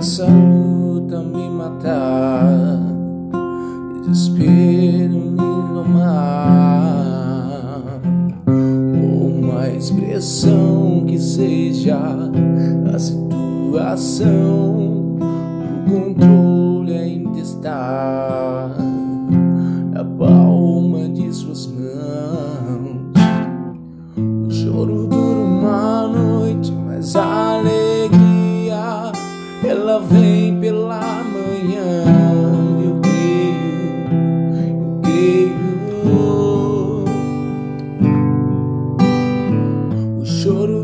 essa luta me matar, desespero me domar. Uma expressão que seja a situação, o controle ainda está na palma de suas mãos. ela vem pela manhã. Eu creio, eu creio. O choro